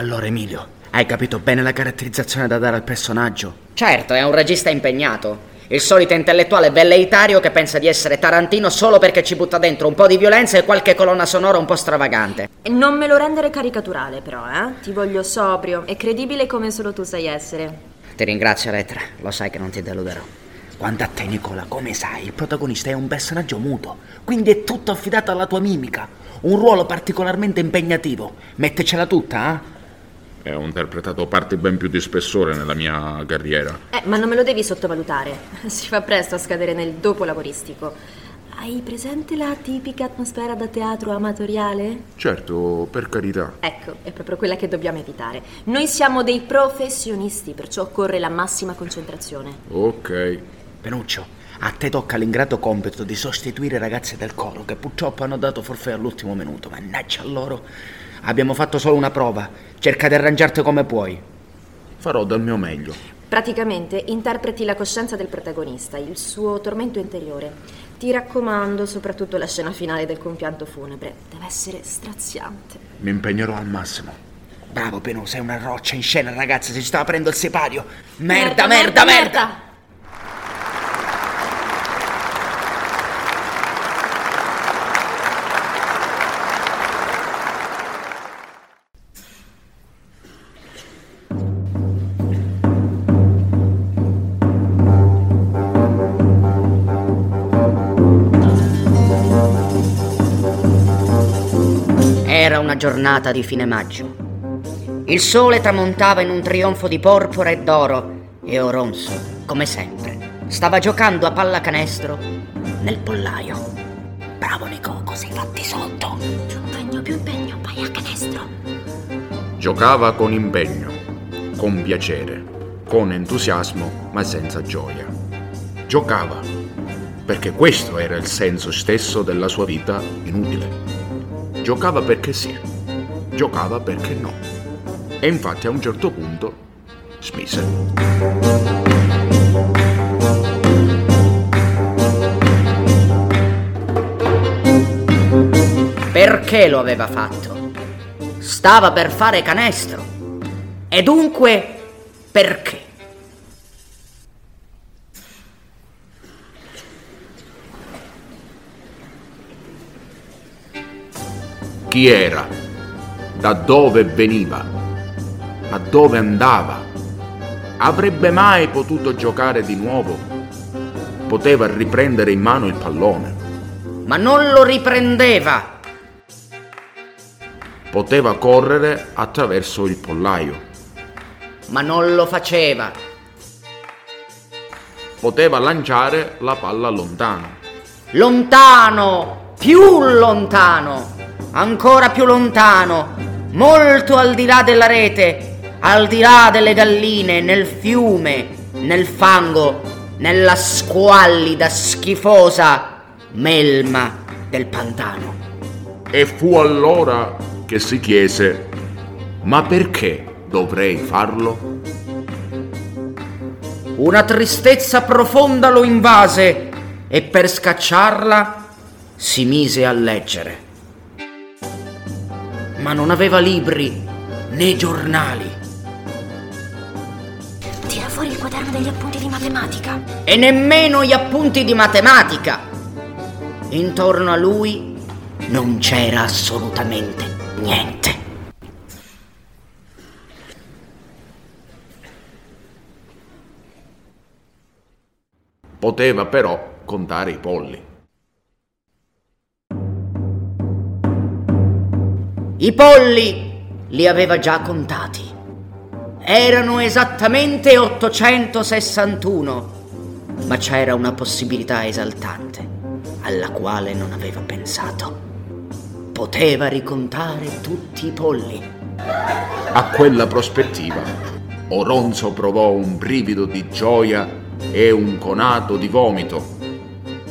Allora, Emilio, hai capito bene la caratterizzazione da dare al personaggio? Certo, è un regista impegnato. Il solito intellettuale velleitario che pensa di essere Tarantino solo perché ci butta dentro un po' di violenza e qualche colonna sonora un po' stravagante. Non me lo rendere caricaturale, però, eh? Ti voglio sobrio e credibile come solo tu sai essere. Ti ringrazio, Letra. Lo sai che non ti deluderò. Quanto a te, Nicola, come sai, il protagonista è un personaggio muto, quindi è tutto affidato alla tua mimica. Un ruolo particolarmente impegnativo. Mettecela tutta, eh? E ho interpretato parti ben più di spessore nella mia carriera. Eh, ma non me lo devi sottovalutare. Si fa presto a scadere nel dopo lavoristico. Hai presente la tipica atmosfera da teatro amatoriale? Certo, per carità. Ecco, è proprio quella che dobbiamo evitare. Noi siamo dei professionisti, perciò occorre la massima concentrazione. Ok. Penuccio, a te tocca l'ingrato compito di sostituire i ragazzi del coro che purtroppo hanno dato forfè all'ultimo minuto. Mannaggia a loro. Abbiamo fatto solo una prova. Cerca di arrangiarti come puoi. Farò del mio meglio. Praticamente interpreti la coscienza del protagonista, il suo tormento interiore. Ti raccomando, soprattutto la scena finale del compianto funebre. Deve essere straziante. Mi impegnerò al massimo. Bravo Penu, sei una roccia in scena, ragazzi, si sta aprendo il sipario. Merda, merda, merda! Era una giornata di fine maggio. Il sole tramontava in un trionfo di porpora e d'oro e Oronzo, come sempre, stava giocando a pallacanestro nel pollaio. Bravo Nico, così fatti sotto. Più impegno, più impegno, vai a canestro. Giocava con impegno, con piacere, con entusiasmo, ma senza gioia. Giocava, perché questo era il senso stesso della sua vita inutile. Giocava perché sì, giocava perché no. E infatti a un certo punto smise. Perché lo aveva fatto? Stava per fare canestro. E dunque, perché? Chi era? Da dove veniva? A dove andava? Avrebbe mai potuto giocare di nuovo? Poteva riprendere in mano il pallone. Ma non lo riprendeva. Poteva correre attraverso il pollaio. Ma non lo faceva. Poteva lanciare la palla lontano. Lontano, più lontano, ancora più lontano, molto al di là della rete, al di là delle galline, nel fiume, nel fango, nella squallida, schifosa melma del pantano. E fu allora che si chiese, ma perché dovrei farlo? Una tristezza profonda lo invase e per scacciarla si mise a leggere. Ma non aveva libri né giornali Tira fuori il quaderno degli appunti di matematica. e nemmeno gli appunti di matematica. Intorno a lui non c'era assolutamente niente. Poteva però contare i polli. I polli li aveva già contati. Erano esattamente 861, ma c'era una possibilità esaltante alla quale non aveva pensato. Poteva ricontare tutti i polli. A quella prospettiva, Oronzo provò un brivido di gioia e un conato di vomito.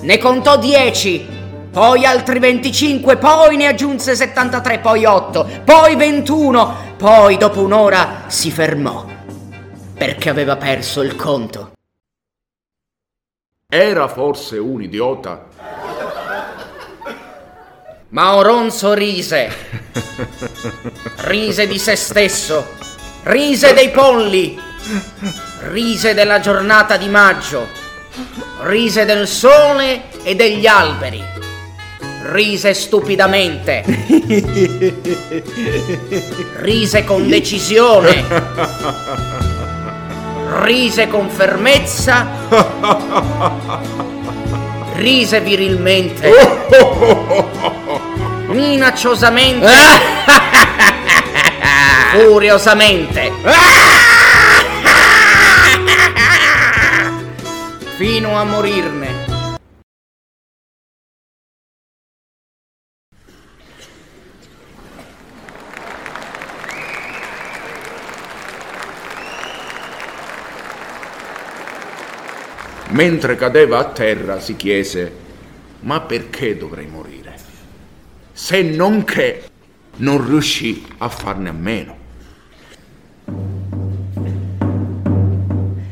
Ne contò 10, poi altri 25, poi ne aggiunse 73, poi 8, poi 21, poi dopo un'ora si fermò perché aveva perso il conto. Era forse un idiota? Ma Oronzo rise. Rise di se stesso, rise dei polli, rise della giornata di maggio, rise del sole e degli alberi, rise stupidamente, rise con decisione, rise con fermezza, rise virilmente, minacciosamente, furiosamente. fino a morirne. Mentre cadeva a terra si chiese, ma perché dovrei morire? Se non che non riuscì a farne a meno.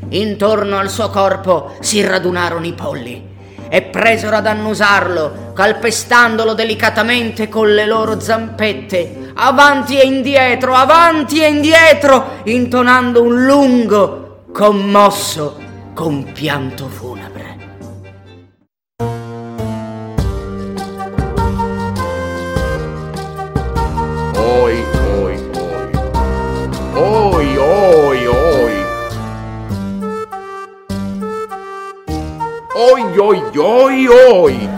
Intorno al suo corpo si radunarono i polli e presero ad annusarlo, calpestandolo delicatamente con le loro zampette, avanti e indietro, avanti e indietro, intonando un lungo, commosso compianto funebre. Oi, oi, oi. Oi, oi, oi. Oi, oi, oi, oi.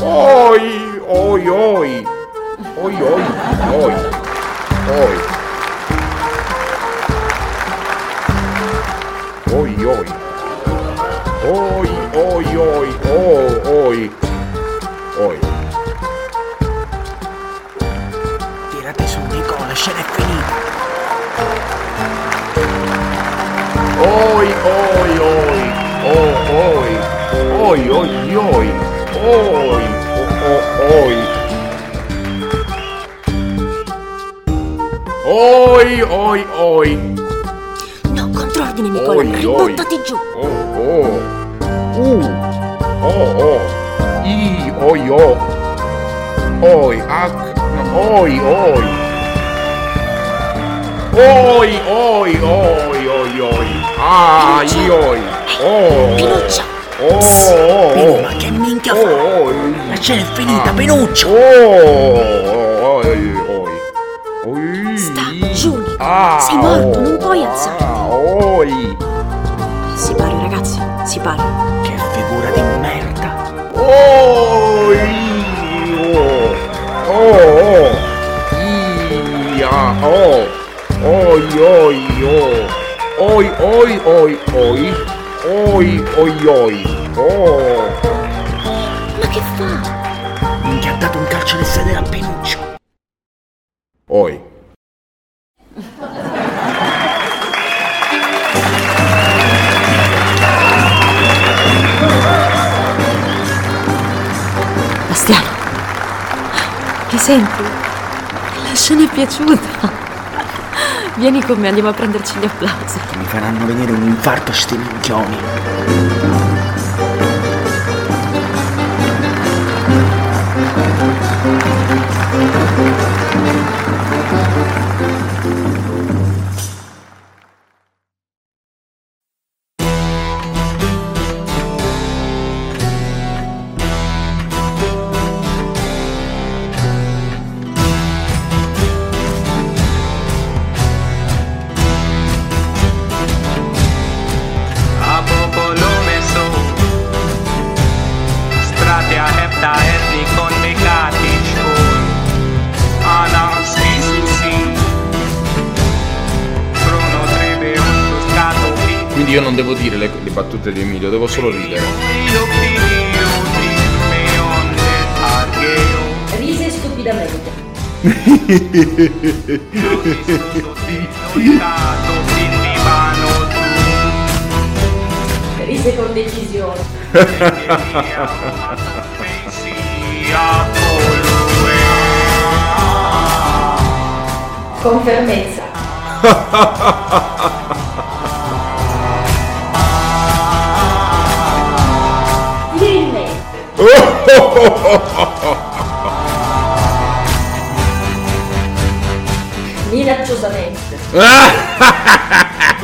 Oi, oi, oi. Oi, oi, oi. Oi. Oi, oi. Oi, oi, oi, oh, oi. Oi. Tirate su, Nico, la scena è finita. Oi, oi, oi, oh, oi, oi, oi, oi, oi, oh, oi. Oi, oi, oi, No, controordine, Nicola. oi. Ributtati giù. Oh, oh, uh, oh, oh, i, oi, oh, oi, ac, oi, oi. Oi, oi, oi, oi, oi. Ah, oi. Oh. Pinuccio. Oh, oh, Pinu, oh. ma che minchia Oh, fa? oh, La scena è finita, ah. Pinuccio! Oh, oi, oi. Oi. Sta giù, Nico. Ah, Sei morto, oh, non puoi alzarti. Oi. Si pare, ragazzi, si pare. Che figura di merda! Oi. Oh, oh, oh. Ia, oh. Oi, oi, oh. Oi, oi, oi, oi. Oi, oi, oi. Oh. Ma che fa? Minchia ha dato un calcio nel sedere a Pinuccio! Oi. Senti? La scena è piaciuta. Vieni con me, andiamo a prenderci gli applausi. Che mi faranno venire un infarto sti minchioni! A devo dire le, le battute di Emilio, devo solo ridere. Rise stupidamente. Rise con decisione. Con fermezza. Minacciosamente.